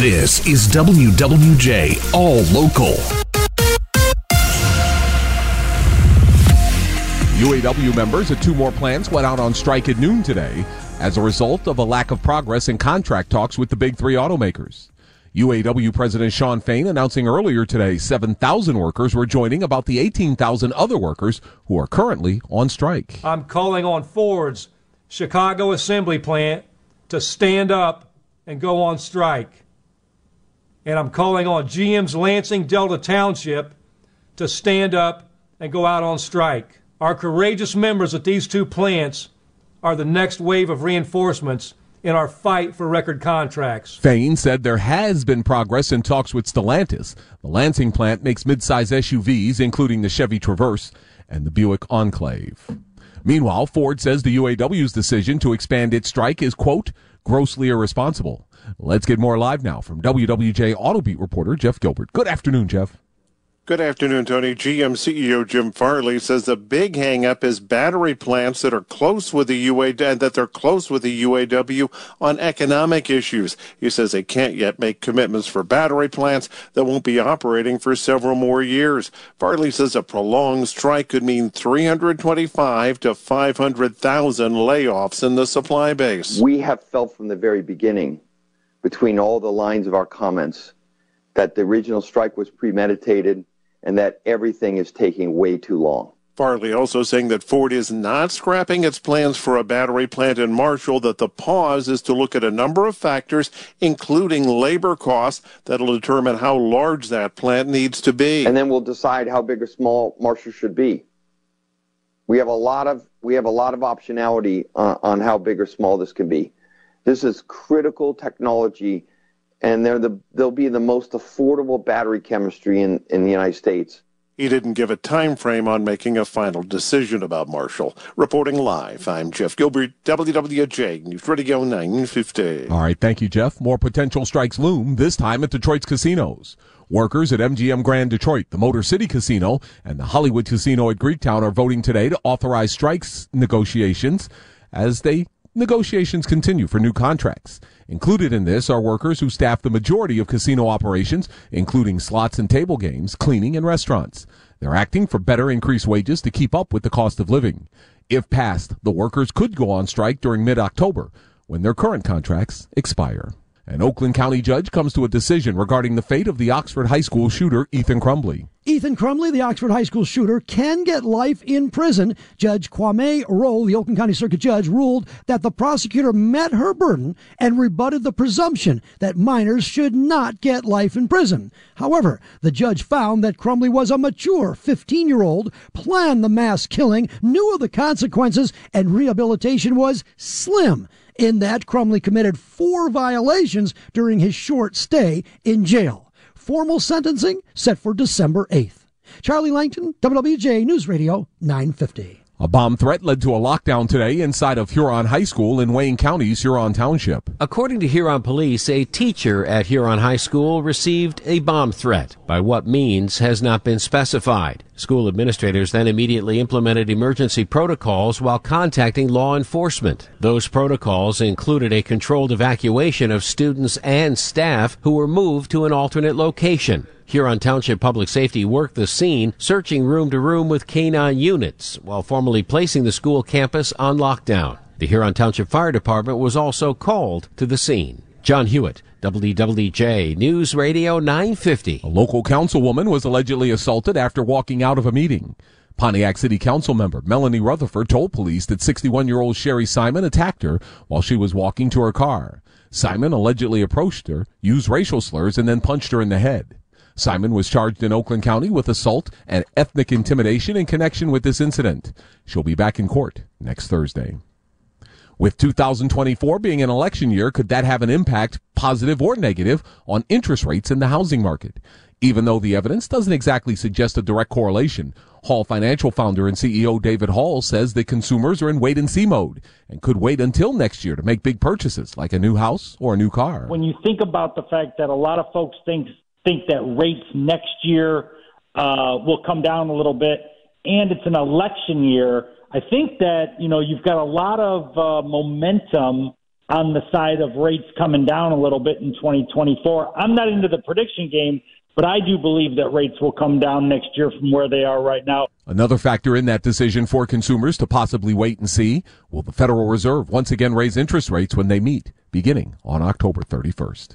This is WWJ All Local. UAW members at two more plants went out on strike at noon today as a result of a lack of progress in contract talks with the big three automakers. UAW President Shawn Fain announcing earlier today 7,000 workers were joining about the 18,000 other workers who are currently on strike. I'm calling on Ford's Chicago assembly plant to stand up and go on strike. And I'm calling on GM's Lansing Delta Township to stand up and go out on strike. Our courageous members at these two plants are the next wave of reinforcements in our fight for record contracts. Fain said there has been progress in talks with Stellantis. The Lansing plant makes midsize SUVs, including the Chevy Traverse and the Buick Enclave. Meanwhile, Ford says the UAW's decision to expand its strike is, quote, grossly irresponsible. Let's get more live now from WWJ Auto Beat reporter Jeff Gilbert. Good afternoon, Jeff. Good afternoon, Tony. GM CEO Jim Farley says the big hangup is battery plants that are close with the UA that they're close with the UAW on economic issues. He says they can't yet make commitments for battery plants that won't be operating for several more years. Farley says a prolonged strike could mean 325 to 500,000 layoffs in the supply base. We have felt from the very beginning, between all the lines of our comments, that the original strike was premeditated and that everything is taking way too long. Farley also saying that Ford is not scrapping its plans for a battery plant in Marshall, that the pause is to look at a number of factors, including labor costs, that'll determine how large that plant needs to be. And then we'll decide how big or small Marshall should be. We have a lot of we have a lot of optionality uh, on how big or small this can be. This is critical technology and they're the they'll be the most affordable battery chemistry in, in the United States. He didn't give a time frame on making a final decision about Marshall. Reporting live, I'm Jeff Gilbert, WWJ News Radio 950. All right, thank you, Jeff. More potential strikes loom, this time at Detroit's casinos. Workers at MGM Grand Detroit, the Motor City Casino, and the Hollywood Casino at Greektown are voting today to authorize strikes negotiations as they negotiations continue for new contracts. Included in this are workers who staff the majority of casino operations, including slots and table games, cleaning, and restaurants. They're acting for better increased wages to keep up with the cost of living. If passed, the workers could go on strike during mid October when their current contracts expire. An Oakland County judge comes to a decision regarding the fate of the Oxford High School shooter, Ethan Crumbley. Ethan Crumbley, the Oxford High School shooter, can get life in prison. Judge Kwame Rowe, the Oakland County Circuit Judge, ruled that the prosecutor met her burden and rebutted the presumption that minors should not get life in prison. However, the judge found that Crumbley was a mature 15 year old, planned the mass killing, knew of the consequences, and rehabilitation was slim in that Crumbley committed four violations during his short stay in jail. Formal sentencing set for December 8th. Charlie Langton, WWJ News Radio 950. A bomb threat led to a lockdown today inside of Huron High School in Wayne County's Huron Township. According to Huron police, a teacher at Huron High School received a bomb threat. By what means has not been specified. School administrators then immediately implemented emergency protocols while contacting law enforcement. Those protocols included a controlled evacuation of students and staff who were moved to an alternate location. Huron Township Public Safety worked the scene, searching room to room with canine units while formally placing the school campus on lockdown. The Huron Township Fire Department was also called to the scene. John Hewitt, WWJ News Radio 950. A local councilwoman was allegedly assaulted after walking out of a meeting. Pontiac City Council member Melanie Rutherford told police that 61 year old Sherry Simon attacked her while she was walking to her car. Simon allegedly approached her, used racial slurs, and then punched her in the head. Simon was charged in Oakland County with assault and ethnic intimidation in connection with this incident. She'll be back in court next Thursday. With 2024 being an election year, could that have an impact, positive or negative, on interest rates in the housing market? Even though the evidence doesn't exactly suggest a direct correlation, Hall Financial founder and CEO David Hall says that consumers are in wait and see mode and could wait until next year to make big purchases like a new house or a new car. When you think about the fact that a lot of folks think think that rates next year uh, will come down a little bit, and it's an election year, I think that you know you've got a lot of uh, momentum on the side of rates coming down a little bit in 2024. I'm not into the prediction game, but I do believe that rates will come down next year from where they are right now. Another factor in that decision for consumers to possibly wait and see will the Federal Reserve once again raise interest rates when they meet, beginning on October 31st.